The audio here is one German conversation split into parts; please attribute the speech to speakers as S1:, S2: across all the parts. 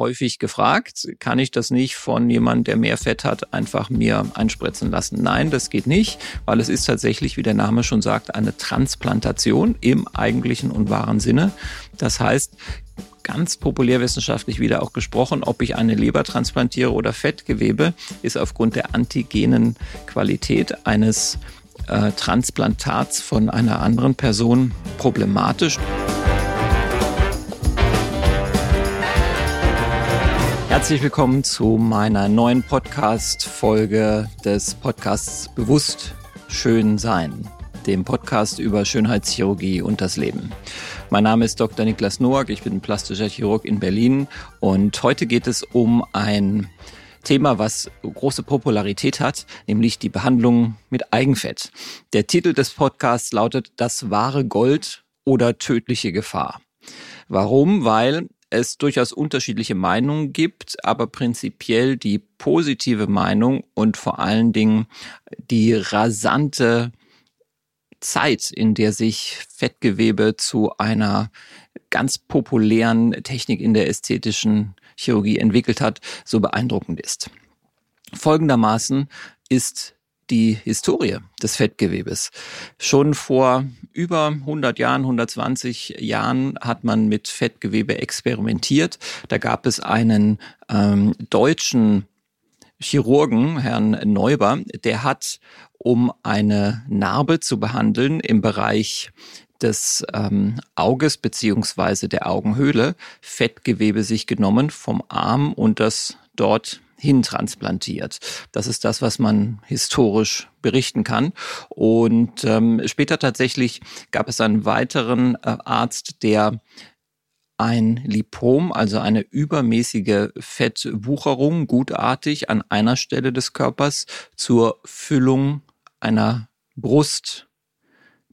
S1: häufig gefragt, kann ich das nicht von jemandem, der mehr Fett hat, einfach mir einspritzen lassen? Nein, das geht nicht, weil es ist tatsächlich, wie der Name schon sagt, eine Transplantation im eigentlichen und wahren Sinne. Das heißt, ganz populärwissenschaftlich wieder auch gesprochen, ob ich eine Leber transplantiere oder Fettgewebe, ist aufgrund der antigenen Qualität eines äh, Transplantats von einer anderen Person problematisch. Herzlich willkommen zu meiner neuen Podcast-Folge des Podcasts Bewusst Schön Sein, dem Podcast über Schönheitschirurgie und das Leben. Mein Name ist Dr. Niklas Noack, ich bin plastischer Chirurg in Berlin und heute geht es um ein Thema, was große Popularität hat, nämlich die Behandlung mit Eigenfett. Der Titel des Podcasts lautet Das wahre Gold oder tödliche Gefahr. Warum? Weil es durchaus unterschiedliche Meinungen gibt, aber prinzipiell die positive Meinung und vor allen Dingen die rasante Zeit, in der sich Fettgewebe zu einer ganz populären Technik in der ästhetischen Chirurgie entwickelt hat, so beeindruckend ist. Folgendermaßen ist die Historie des Fettgewebes. Schon vor über 100 Jahren, 120 Jahren hat man mit Fettgewebe experimentiert. Da gab es einen ähm, deutschen Chirurgen, Herrn Neuber, der hat, um eine Narbe zu behandeln im Bereich des ähm, Auges beziehungsweise der Augenhöhle, Fettgewebe sich genommen vom Arm und das dort hintransplantiert. Das ist das, was man historisch berichten kann. Und ähm, später tatsächlich gab es einen weiteren äh, Arzt, der ein Lipom, also eine übermäßige Fettwucherung, gutartig an einer Stelle des Körpers zur Füllung einer Brust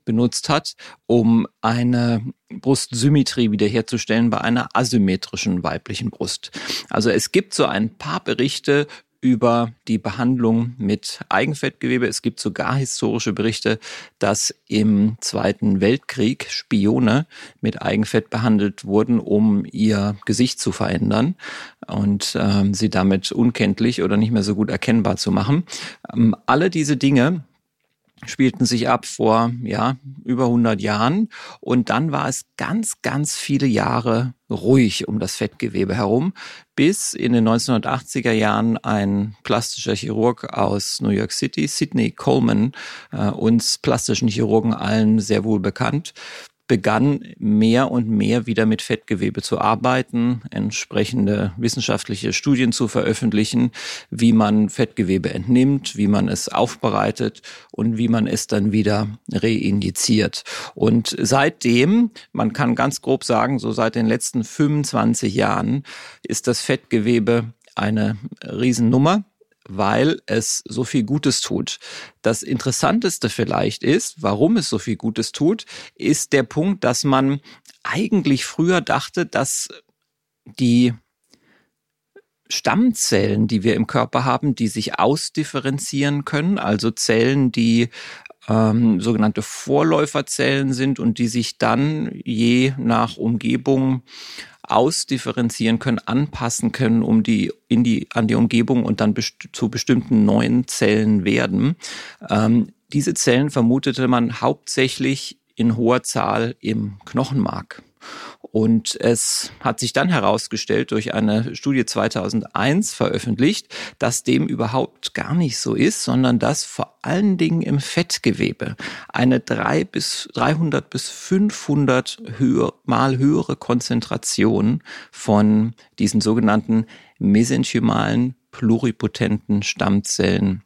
S1: benutzt hat, um eine Brustsymmetrie wiederherzustellen bei einer asymmetrischen weiblichen Brust. Also es gibt so ein paar Berichte über die Behandlung mit Eigenfettgewebe. Es gibt sogar historische Berichte, dass im Zweiten Weltkrieg Spione mit Eigenfett behandelt wurden, um ihr Gesicht zu verändern und ähm, sie damit unkenntlich oder nicht mehr so gut erkennbar zu machen. Ähm, alle diese Dinge spielten sich ab vor ja über 100 Jahren. Und dann war es ganz ganz viele Jahre ruhig um das Fettgewebe herum, bis in den 1980er Jahren ein plastischer Chirurg aus New York City, Sidney Coleman, äh, uns plastischen Chirurgen allen sehr wohl bekannt, begann mehr und mehr wieder mit Fettgewebe zu arbeiten, entsprechende wissenschaftliche Studien zu veröffentlichen, wie man Fettgewebe entnimmt, wie man es aufbereitet und wie man es dann wieder reinjiziert. Und seitdem, man kann ganz grob sagen, so seit den letzten 25 Jahren ist das Fettgewebe eine Riesennummer weil es so viel Gutes tut. Das Interessanteste vielleicht ist, warum es so viel Gutes tut, ist der Punkt, dass man eigentlich früher dachte, dass die Stammzellen, die wir im Körper haben, die sich ausdifferenzieren können, also Zellen, die ähm, sogenannte Vorläuferzellen sind und die sich dann je nach Umgebung ausdifferenzieren können, anpassen können, um die in die an die Umgebung und dann best zu bestimmten neuen Zellen werden. Ähm, diese Zellen vermutete man hauptsächlich in hoher Zahl im Knochenmark. Und es hat sich dann herausgestellt durch eine Studie 2001 veröffentlicht, dass dem überhaupt gar nicht so ist, sondern dass vor allen Dingen im Fettgewebe eine drei bis 300 bis 500 höher, mal höhere Konzentration von diesen sogenannten mesenchymalen pluripotenten Stammzellen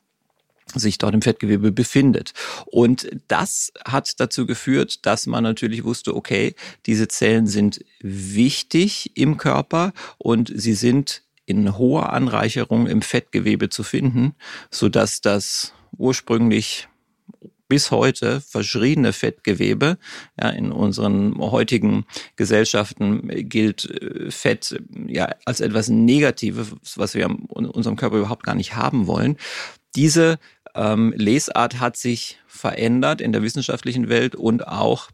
S1: sich dort im Fettgewebe befindet. Und das hat dazu geführt, dass man natürlich wusste, okay, diese Zellen sind wichtig im Körper und sie sind in hoher Anreicherung im Fettgewebe zu finden, so dass das ursprünglich bis heute verschriebene Fettgewebe. Ja, in unseren heutigen Gesellschaften gilt äh, Fett ja als etwas Negatives, was wir in unserem Körper überhaupt gar nicht haben wollen. Diese ähm, Lesart hat sich verändert in der wissenschaftlichen Welt und auch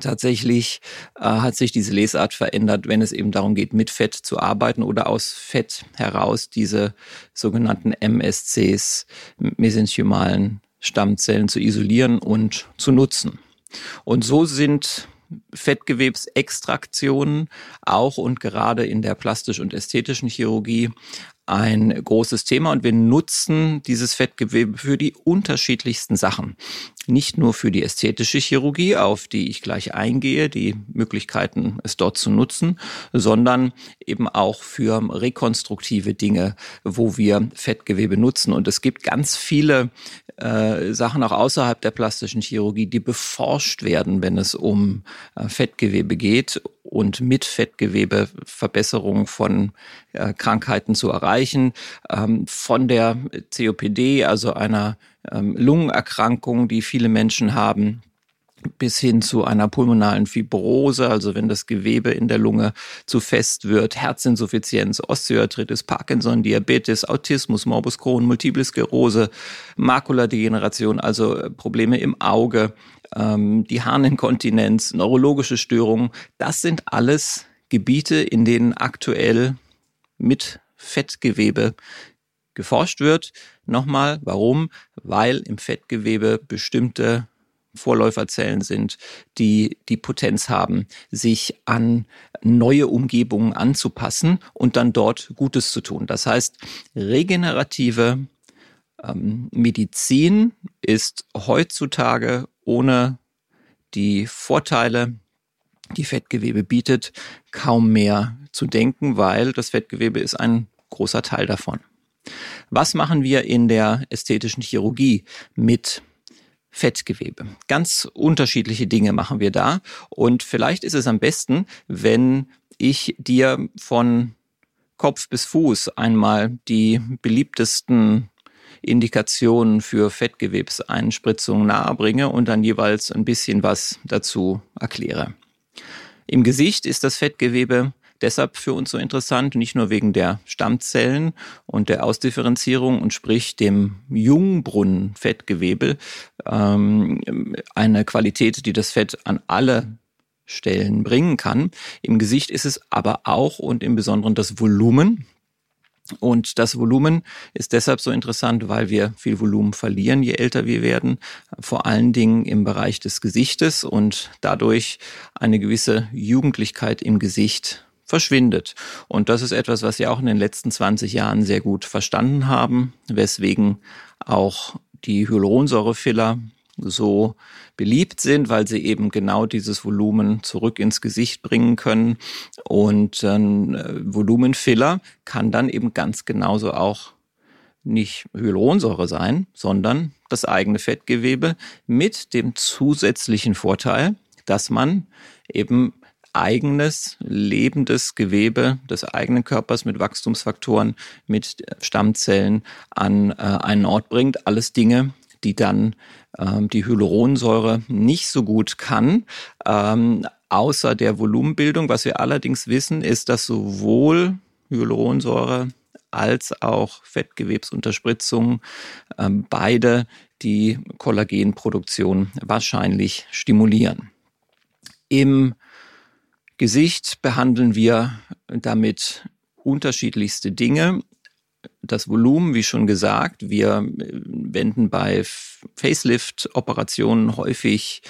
S1: Tatsächlich äh, hat sich diese Lesart verändert, wenn es eben darum geht, mit Fett zu arbeiten oder aus Fett heraus diese sogenannten MSCs, mesenchymalen Stammzellen zu isolieren und zu nutzen. Und so sind Fettgewebsextraktionen auch und gerade in der plastisch- und ästhetischen Chirurgie ein großes Thema und wir nutzen dieses Fettgewebe für die unterschiedlichsten Sachen. Nicht nur für die ästhetische Chirurgie, auf die ich gleich eingehe, die Möglichkeiten, es dort zu nutzen, sondern eben auch für rekonstruktive Dinge, wo wir Fettgewebe nutzen. Und es gibt ganz viele äh, Sachen auch außerhalb der plastischen Chirurgie, die beforscht werden, wenn es um äh, Fettgewebe geht und mit Fettgewebe Verbesserung von äh, Krankheiten zu erreichen. Ähm, von der COPD, also einer ähm, Lungenerkrankung, die viele Menschen haben, bis hin zu einer pulmonalen Fibrose, also wenn das Gewebe in der Lunge zu fest wird, Herzinsuffizienz, Osteoarthritis, Parkinson, Diabetes, Autismus, Morbus Crohn, Multiple Sklerose, Makuladegeneration, also äh, Probleme im Auge, ähm, die Harninkontinenz, neurologische Störungen, das sind alles Gebiete, in denen aktuell mit Fettgewebe geforscht wird. Nochmal, warum? Weil im Fettgewebe bestimmte Vorläuferzellen sind, die die Potenz haben, sich an neue Umgebungen anzupassen und dann dort Gutes zu tun. Das heißt, regenerative ähm, Medizin ist heutzutage ohne die Vorteile, die Fettgewebe bietet, kaum mehr zu denken, weil das Fettgewebe ist ein großer Teil davon. Was machen wir in der ästhetischen Chirurgie mit Fettgewebe. Ganz unterschiedliche Dinge machen wir da. Und vielleicht ist es am besten, wenn ich dir von Kopf bis Fuß einmal die beliebtesten Indikationen für Fettgewebseinspritzungen nahebringe und dann jeweils ein bisschen was dazu erkläre. Im Gesicht ist das Fettgewebe deshalb für uns so interessant, nicht nur wegen der Stammzellen und der Ausdifferenzierung und sprich dem Jungbrunnenfettgewebe, ähm, eine Qualität, die das Fett an alle Stellen bringen kann. Im Gesicht ist es aber auch und im Besonderen das Volumen. Und das Volumen ist deshalb so interessant, weil wir viel Volumen verlieren, je älter wir werden, vor allen Dingen im Bereich des Gesichtes und dadurch eine gewisse Jugendlichkeit im Gesicht verschwindet. Und das ist etwas, was wir auch in den letzten 20 Jahren sehr gut verstanden haben, weswegen auch die Hyaluronsäurefiller so beliebt sind, weil sie eben genau dieses Volumen zurück ins Gesicht bringen können. Und ein äh, Volumenfiller kann dann eben ganz genauso auch nicht Hyaluronsäure sein, sondern das eigene Fettgewebe mit dem zusätzlichen Vorteil, dass man eben eigenes lebendes Gewebe des eigenen Körpers mit Wachstumsfaktoren, mit Stammzellen an äh, einen Ort bringt. Alles Dinge, die dann ähm, die Hyaluronsäure nicht so gut kann. Ähm, außer der Volumenbildung. Was wir allerdings wissen, ist, dass sowohl Hyaluronsäure als auch Fettgewebsunterspritzung ähm, beide die Kollagenproduktion wahrscheinlich stimulieren. Im Gesicht behandeln wir damit unterschiedlichste Dinge. Das Volumen, wie schon gesagt, wir wenden bei Facelift-Operationen häufig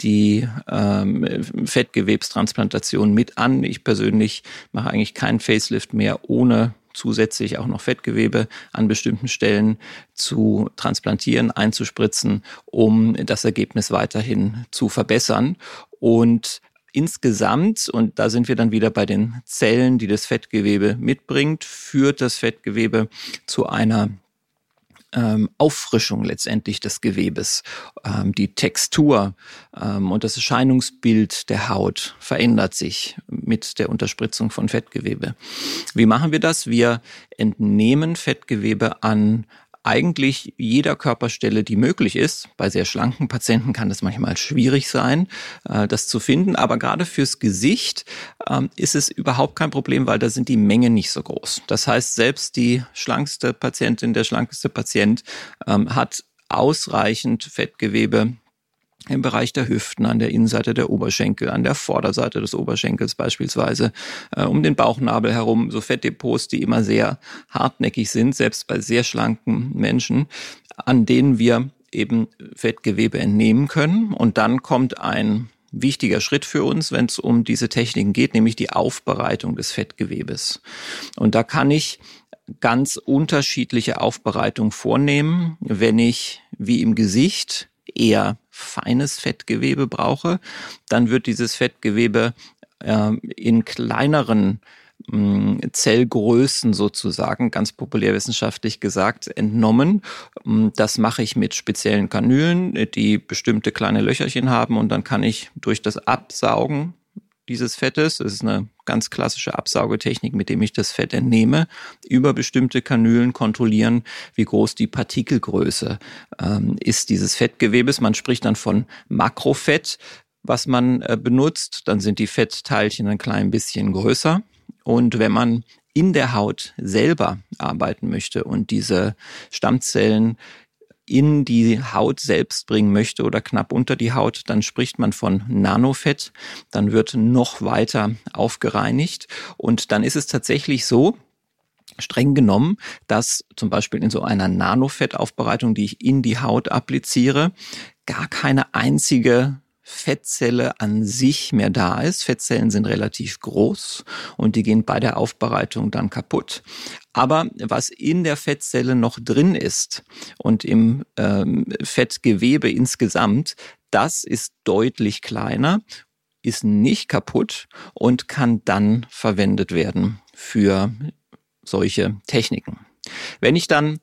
S1: die ähm, Fettgewebstransplantation mit an. Ich persönlich mache eigentlich keinen Facelift mehr, ohne zusätzlich auch noch Fettgewebe an bestimmten Stellen zu transplantieren, einzuspritzen, um das Ergebnis weiterhin zu verbessern. Und Insgesamt, und da sind wir dann wieder bei den Zellen, die das Fettgewebe mitbringt, führt das Fettgewebe zu einer ähm, Auffrischung letztendlich des Gewebes. Ähm, die Textur ähm, und das Erscheinungsbild der Haut verändert sich mit der Unterspritzung von Fettgewebe. Wie machen wir das? Wir entnehmen Fettgewebe an eigentlich jeder Körperstelle, die möglich ist. Bei sehr schlanken Patienten kann das manchmal schwierig sein, äh, das zu finden. Aber gerade fürs Gesicht ähm, ist es überhaupt kein Problem, weil da sind die Mengen nicht so groß. Das heißt, selbst die schlankste Patientin, der schlankeste Patient ähm, hat ausreichend Fettgewebe im Bereich der Hüften, an der Innenseite der Oberschenkel, an der Vorderseite des Oberschenkels beispielsweise, äh, um den Bauchnabel herum, so Fettdepots, die immer sehr hartnäckig sind, selbst bei sehr schlanken Menschen, an denen wir eben Fettgewebe entnehmen können. Und dann kommt ein wichtiger Schritt für uns, wenn es um diese Techniken geht, nämlich die Aufbereitung des Fettgewebes. Und da kann ich ganz unterschiedliche Aufbereitung vornehmen, wenn ich wie im Gesicht eher feines Fettgewebe brauche, dann wird dieses Fettgewebe äh, in kleineren hm, Zellgrößen sozusagen, ganz populär wissenschaftlich gesagt, entnommen. Hm, das mache ich mit speziellen Kanülen, die bestimmte kleine Löcherchen haben und dann kann ich durch das Absaugen dieses Fettes, das ist eine ganz klassische Absaugetechnik, mit dem ich das Fett entnehme, über bestimmte Kanülen kontrollieren, wie groß die Partikelgröße ähm, ist dieses Fettgewebes. Man spricht dann von Makrofett, was man äh, benutzt. Dann sind die Fettteilchen ein klein bisschen größer. Und wenn man in der Haut selber arbeiten möchte und diese Stammzellen in die Haut selbst bringen möchte oder knapp unter die Haut, dann spricht man von Nanofett. Dann wird noch weiter aufgereinigt. Und dann ist es tatsächlich so, streng genommen, dass zum Beispiel in so einer Nanofettaufbereitung, die ich in die Haut appliziere, gar keine einzige Fettzelle an sich mehr da ist. Fettzellen sind relativ groß und die gehen bei der Aufbereitung dann kaputt. Aber was in der Fettzelle noch drin ist und im ähm, Fettgewebe insgesamt, das ist deutlich kleiner, ist nicht kaputt und kann dann verwendet werden für solche Techniken. Wenn ich dann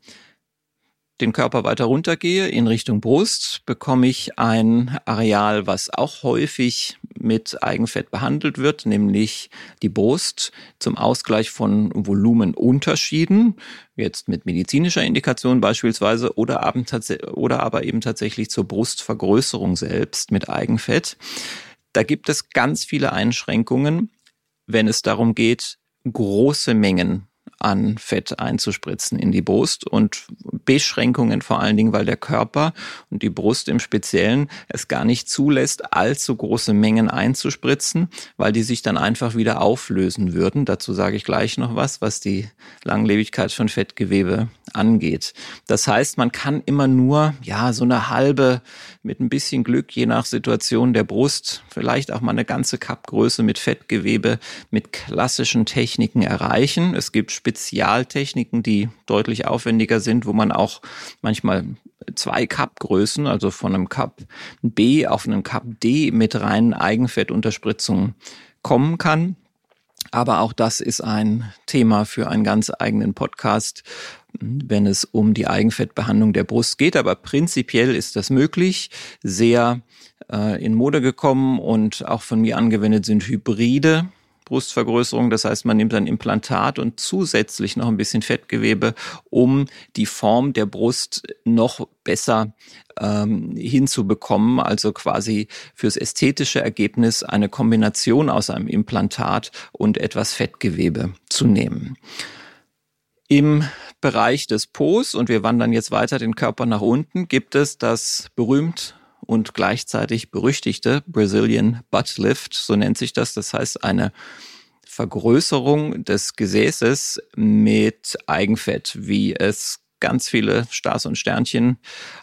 S1: den Körper weiter runtergehe in Richtung Brust, bekomme ich ein Areal, was auch häufig mit Eigenfett behandelt wird, nämlich die Brust zum Ausgleich von Volumenunterschieden, jetzt mit medizinischer Indikation beispielsweise, oder, oder aber eben tatsächlich zur Brustvergrößerung selbst mit Eigenfett. Da gibt es ganz viele Einschränkungen, wenn es darum geht, große Mengen an Fett einzuspritzen in die Brust und Beschränkungen vor allen Dingen, weil der Körper und die Brust im Speziellen es gar nicht zulässt, allzu große Mengen einzuspritzen, weil die sich dann einfach wieder auflösen würden. Dazu sage ich gleich noch was, was die Langlebigkeit von Fettgewebe angeht. Das heißt, man kann immer nur, ja, so eine halbe mit ein bisschen Glück, je nach Situation der Brust, vielleicht auch mal eine ganze Kappgröße mit Fettgewebe mit klassischen Techniken erreichen. Es gibt Spezialtechniken, die deutlich aufwendiger sind, wo man auch manchmal zwei Cup-Größen, also von einem Cup B auf einen Cup D mit reinen Eigenfettunterspritzungen kommen kann. Aber auch das ist ein Thema für einen ganz eigenen Podcast, wenn es um die Eigenfettbehandlung der Brust geht. Aber prinzipiell ist das möglich, sehr äh, in Mode gekommen und auch von mir angewendet sind Hybride Brustvergrößerung. Das heißt, man nimmt ein Implantat und zusätzlich noch ein bisschen Fettgewebe, um die Form der Brust noch besser ähm, hinzubekommen. Also quasi fürs ästhetische Ergebnis eine Kombination aus einem Implantat und etwas Fettgewebe zu nehmen. Im Bereich des Po's, und wir wandern jetzt weiter den Körper nach unten, gibt es das berühmt und gleichzeitig berüchtigte Brazilian Butt Lift, so nennt sich das. Das heißt eine Vergrößerung des Gesäßes mit Eigenfett, wie es ganz viele Stars und Sternchen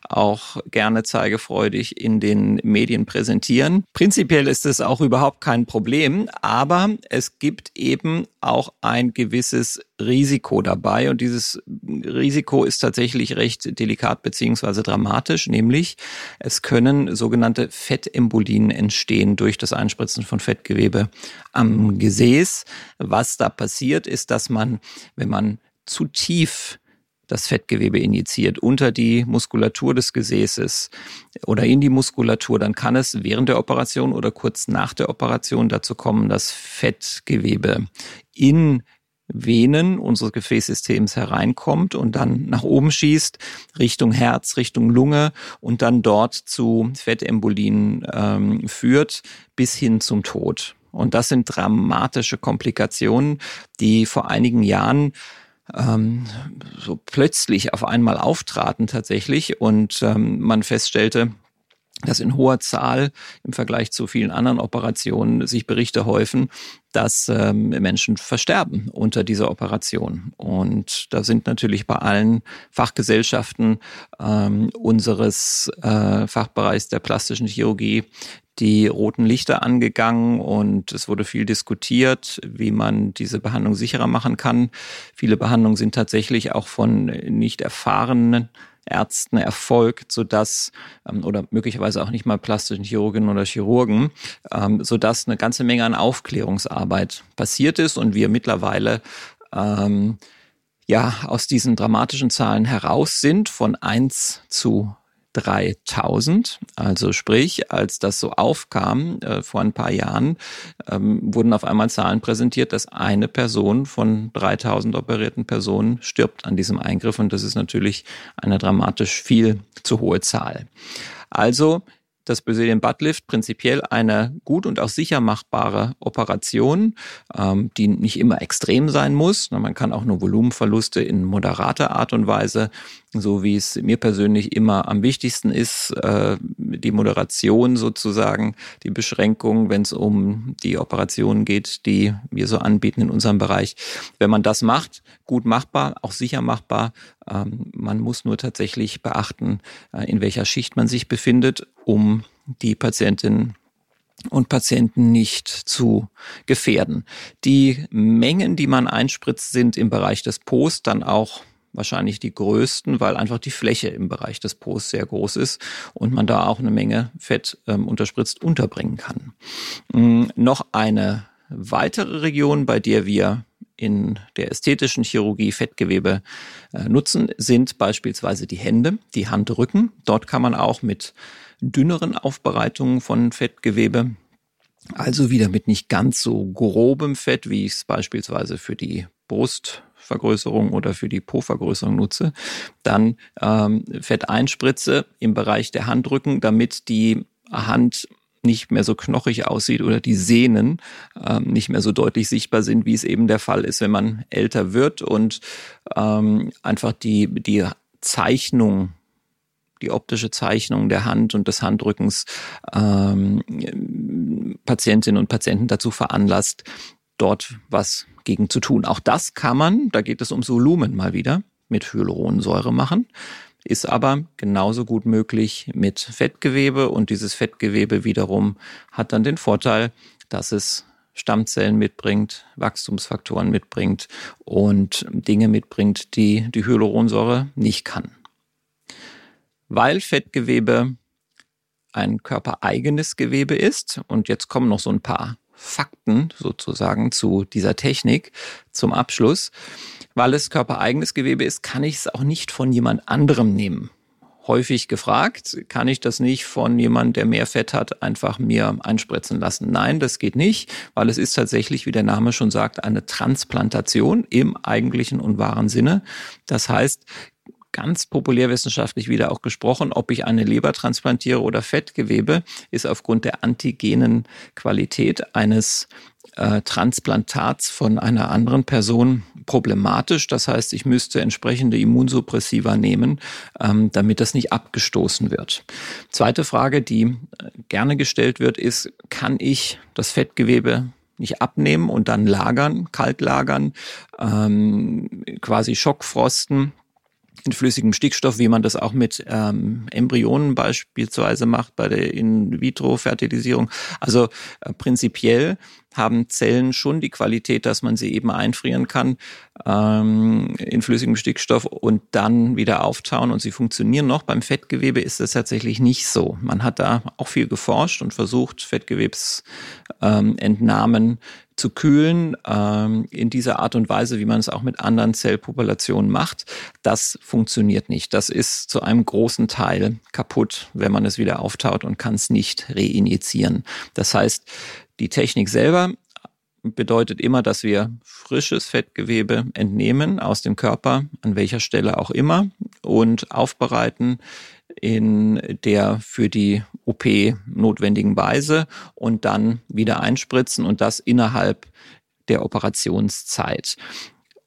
S1: auch gerne zeigefreudig in den Medien präsentieren. Prinzipiell ist es auch überhaupt kein Problem, aber es gibt eben auch ein gewisses Risiko dabei und dieses Risiko ist tatsächlich recht delikat beziehungsweise dramatisch, nämlich es können sogenannte Fettembolien entstehen durch das Einspritzen von Fettgewebe am Gesäß. Was da passiert, ist, dass man, wenn man zu tief das Fettgewebe injiziert unter die Muskulatur des Gesäßes oder in die Muskulatur, dann kann es während der Operation oder kurz nach der Operation dazu kommen, dass Fettgewebe in Venen unseres Gefäßsystems hereinkommt und dann nach oben schießt, Richtung Herz, Richtung Lunge und dann dort zu Fettembolien ähm, führt, bis hin zum Tod. Und das sind dramatische Komplikationen, die vor einigen Jahren ähm, so plötzlich auf einmal auftraten tatsächlich und ähm, man feststellte, dass in hoher Zahl im Vergleich zu vielen anderen Operationen sich Berichte häufen, dass ähm, Menschen versterben unter dieser Operation. Und da sind natürlich bei allen Fachgesellschaften ähm, unseres äh, Fachbereichs der plastischen Chirurgie die roten Lichter angegangen und es wurde viel diskutiert, wie man diese Behandlung sicherer machen kann. Viele Behandlungen sind tatsächlich auch von nicht erfahrenen Ärzten erfolgt, sodass ähm, oder möglicherweise auch nicht mal plastischen Chirurginnen oder Chirurgen, ähm, sodass eine ganze Menge an Aufklärungsarbeit passiert ist und wir mittlerweile ähm, ja aus diesen dramatischen Zahlen heraus sind von eins zu 3000. Also sprich, als das so aufkam äh, vor ein paar Jahren, ähm, wurden auf einmal Zahlen präsentiert, dass eine Person von 3000 operierten Personen stirbt an diesem Eingriff. Und das ist natürlich eine dramatisch viel zu hohe Zahl. Also das Brazilian Buttlift prinzipiell eine gut und auch sicher machbare Operation, ähm, die nicht immer extrem sein muss. Man kann auch nur Volumenverluste in moderater Art und Weise so wie es mir persönlich immer am wichtigsten ist, äh, die Moderation sozusagen, die Beschränkung, wenn es um die Operationen geht, die wir so anbieten in unserem Bereich. Wenn man das macht, gut machbar, auch sicher machbar. Ähm, man muss nur tatsächlich beachten, äh, in welcher Schicht man sich befindet, um die Patientin und Patienten nicht zu gefährden. Die Mengen, die man einspritzt, sind im Bereich des Post dann auch wahrscheinlich die größten, weil einfach die Fläche im Bereich des Po's sehr groß ist und man da auch eine Menge Fett ähm, unterspritzt unterbringen kann. Ähm, noch eine weitere Region, bei der wir in der ästhetischen Chirurgie Fettgewebe äh, nutzen, sind beispielsweise die Hände, die Handrücken. Dort kann man auch mit dünneren Aufbereitungen von Fettgewebe also wieder mit nicht ganz so grobem Fett, wie ich es beispielsweise für die Brust Vergrößerung oder für die Po-Vergrößerung nutze, dann ähm, Fett im Bereich der Handrücken, damit die Hand nicht mehr so knochig aussieht oder die Sehnen ähm, nicht mehr so deutlich sichtbar sind, wie es eben der Fall ist, wenn man älter wird und ähm, einfach die, die Zeichnung die optische Zeichnung der Hand und des Handrückens ähm, Patientinnen und Patienten dazu veranlasst, dort was gegen zu tun. Auch das kann man, da geht es ums Volumen mal wieder, mit Hyaluronsäure machen, ist aber genauso gut möglich mit Fettgewebe und dieses Fettgewebe wiederum hat dann den Vorteil, dass es Stammzellen mitbringt, Wachstumsfaktoren mitbringt und Dinge mitbringt, die die Hyaluronsäure nicht kann. Weil Fettgewebe ein körpereigenes Gewebe ist, und jetzt kommen noch so ein paar Fakten sozusagen zu dieser Technik zum Abschluss. Weil es körpereigenes Gewebe ist, kann ich es auch nicht von jemand anderem nehmen. Häufig gefragt, kann ich das nicht von jemand, der mehr Fett hat, einfach mir einspritzen lassen? Nein, das geht nicht, weil es ist tatsächlich, wie der Name schon sagt, eine Transplantation im eigentlichen und wahren Sinne. Das heißt, ganz populärwissenschaftlich wieder auch gesprochen, ob ich eine Leber transplantiere oder Fettgewebe, ist aufgrund der antigenen Qualität eines äh, Transplantats von einer anderen Person problematisch. Das heißt, ich müsste entsprechende Immunsuppressiva nehmen, ähm, damit das nicht abgestoßen wird. Zweite Frage, die äh, gerne gestellt wird, ist, kann ich das Fettgewebe nicht abnehmen und dann lagern, kalt lagern, ähm, quasi Schockfrosten, in flüssigem Stickstoff, wie man das auch mit ähm, Embryonen beispielsweise macht bei der In-vitro-Fertilisierung. Also äh, prinzipiell haben Zellen schon die Qualität, dass man sie eben einfrieren kann ähm, in flüssigem Stickstoff und dann wieder auftauen und sie funktionieren noch. Beim Fettgewebe ist das tatsächlich nicht so. Man hat da auch viel geforscht und versucht, Fettgewebsentnahmen ähm, zu kühlen ähm, in dieser Art und Weise, wie man es auch mit anderen Zellpopulationen macht. Das funktioniert nicht. Das ist zu einem großen Teil kaputt, wenn man es wieder auftaut und kann es nicht reinjizieren. Das heißt, die Technik selber bedeutet immer, dass wir frisches Fettgewebe entnehmen aus dem Körper, an welcher Stelle auch immer, und aufbereiten in der für die OP notwendigen Weise und dann wieder einspritzen und das innerhalb der Operationszeit.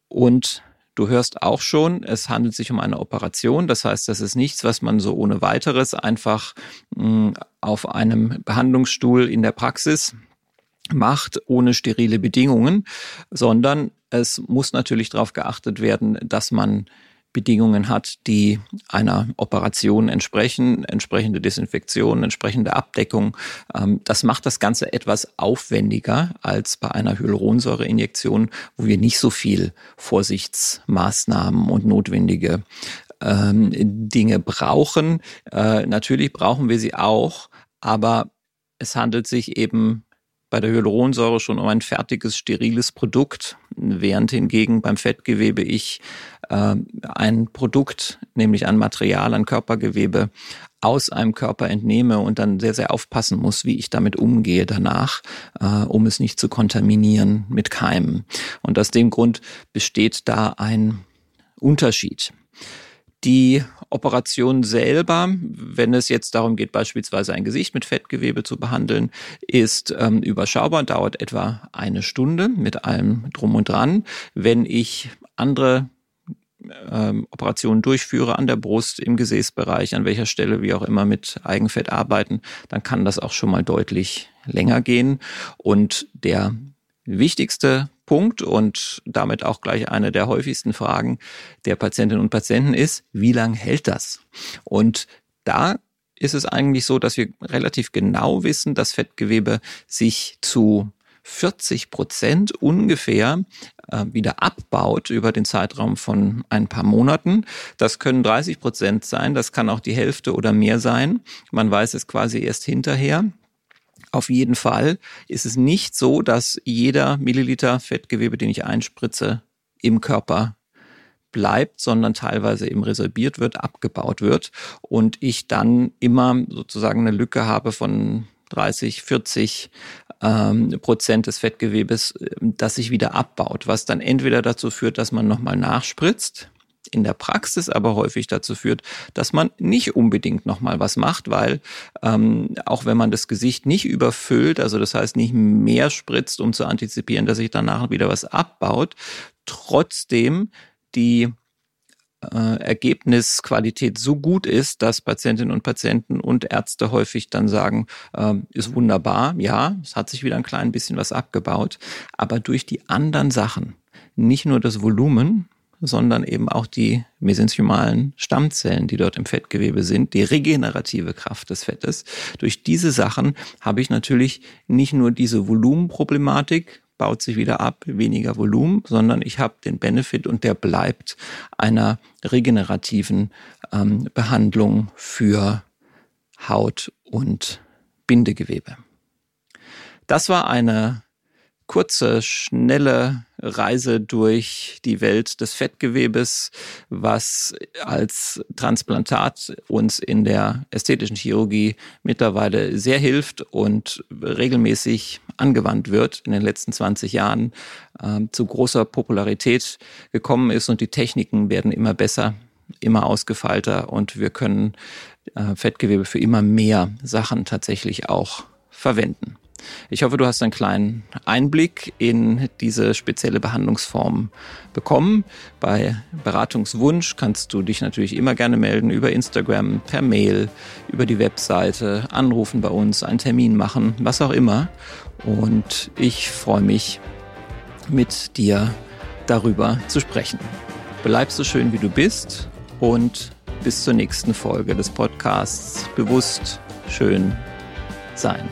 S1: Und Du hörst auch schon, es handelt sich um eine Operation. Das heißt, das ist nichts, was man so ohne weiteres einfach hm, auf einem Behandlungsstuhl in der Praxis macht ohne sterile Bedingungen, sondern es muss natürlich darauf geachtet werden, dass man Bedingungen hat, die einer Operation entsprechen, entsprechende Desinfektion, entsprechende Abdeckung. Ähm, das macht das Ganze etwas aufwendiger als bei einer Hyaluronsäureinjektion, wo wir nicht so viel Vorsichtsmaßnahmen und notwendige ähm, Dinge brauchen. Äh, natürlich brauchen wir sie auch, aber es handelt sich eben bei der Hyaluronsäure schon um ein fertiges, steriles Produkt, während hingegen beim Fettgewebe ich äh, ein Produkt, nämlich ein Material, ein Körpergewebe aus einem Körper entnehme und dann sehr, sehr aufpassen muss, wie ich damit umgehe danach, äh, um es nicht zu kontaminieren mit Keimen. Und aus dem Grund besteht da ein Unterschied. Die Operation selber, wenn es jetzt darum geht, beispielsweise ein Gesicht mit Fettgewebe zu behandeln, ist ähm, überschaubar und dauert etwa eine Stunde mit allem drum und dran. Wenn ich andere ähm, Operationen durchführe an der Brust, im Gesäßbereich, an welcher Stelle wie auch immer mit Eigenfett arbeiten, dann kann das auch schon mal deutlich länger gehen. Und der wichtigste Punkt und damit auch gleich eine der häufigsten Fragen der Patientinnen und Patienten ist, wie lang hält das? Und da ist es eigentlich so, dass wir relativ genau wissen, dass Fettgewebe sich zu 40 Prozent ungefähr äh, wieder abbaut über den Zeitraum von ein paar Monaten. Das können 30 Prozent sein, das kann auch die Hälfte oder mehr sein. Man weiß es quasi erst hinterher. Auf jeden Fall ist es nicht so, dass jeder Milliliter Fettgewebe, den ich einspritze, im Körper bleibt, sondern teilweise eben resorbiert wird, abgebaut wird und ich dann immer sozusagen eine Lücke habe von 30, 40 ähm, Prozent des Fettgewebes, das sich wieder abbaut, was dann entweder dazu führt, dass man nochmal nachspritzt, in der Praxis aber häufig dazu führt, dass man nicht unbedingt nochmal was macht, weil ähm, auch wenn man das Gesicht nicht überfüllt, also das heißt nicht mehr spritzt, um zu antizipieren, dass sich danach wieder was abbaut, trotzdem die äh, Ergebnisqualität so gut ist, dass Patientinnen und Patienten und Ärzte häufig dann sagen, äh, ist wunderbar, ja, es hat sich wieder ein klein bisschen was abgebaut, aber durch die anderen Sachen, nicht nur das Volumen, sondern eben auch die mesenchymalen Stammzellen, die dort im Fettgewebe sind, die regenerative Kraft des Fettes. Durch diese Sachen habe ich natürlich nicht nur diese Volumenproblematik, baut sich wieder ab, weniger Volumen, sondern ich habe den Benefit und der bleibt einer regenerativen ähm, Behandlung für Haut und Bindegewebe. Das war eine kurze, schnelle Reise durch die Welt des Fettgewebes, was als Transplantat uns in der ästhetischen Chirurgie mittlerweile sehr hilft und regelmäßig angewandt wird in den letzten 20 Jahren äh, zu großer Popularität gekommen ist und die Techniken werden immer besser, immer ausgefeilter und wir können äh, Fettgewebe für immer mehr Sachen tatsächlich auch verwenden. Ich hoffe, du hast einen kleinen Einblick in diese spezielle Behandlungsform bekommen. Bei Beratungswunsch kannst du dich natürlich immer gerne melden über Instagram, per Mail, über die Webseite, anrufen bei uns, einen Termin machen, was auch immer. Und ich freue mich, mit dir darüber zu sprechen. Bleib so schön, wie du bist und bis zur nächsten Folge des Podcasts Bewusst schön sein.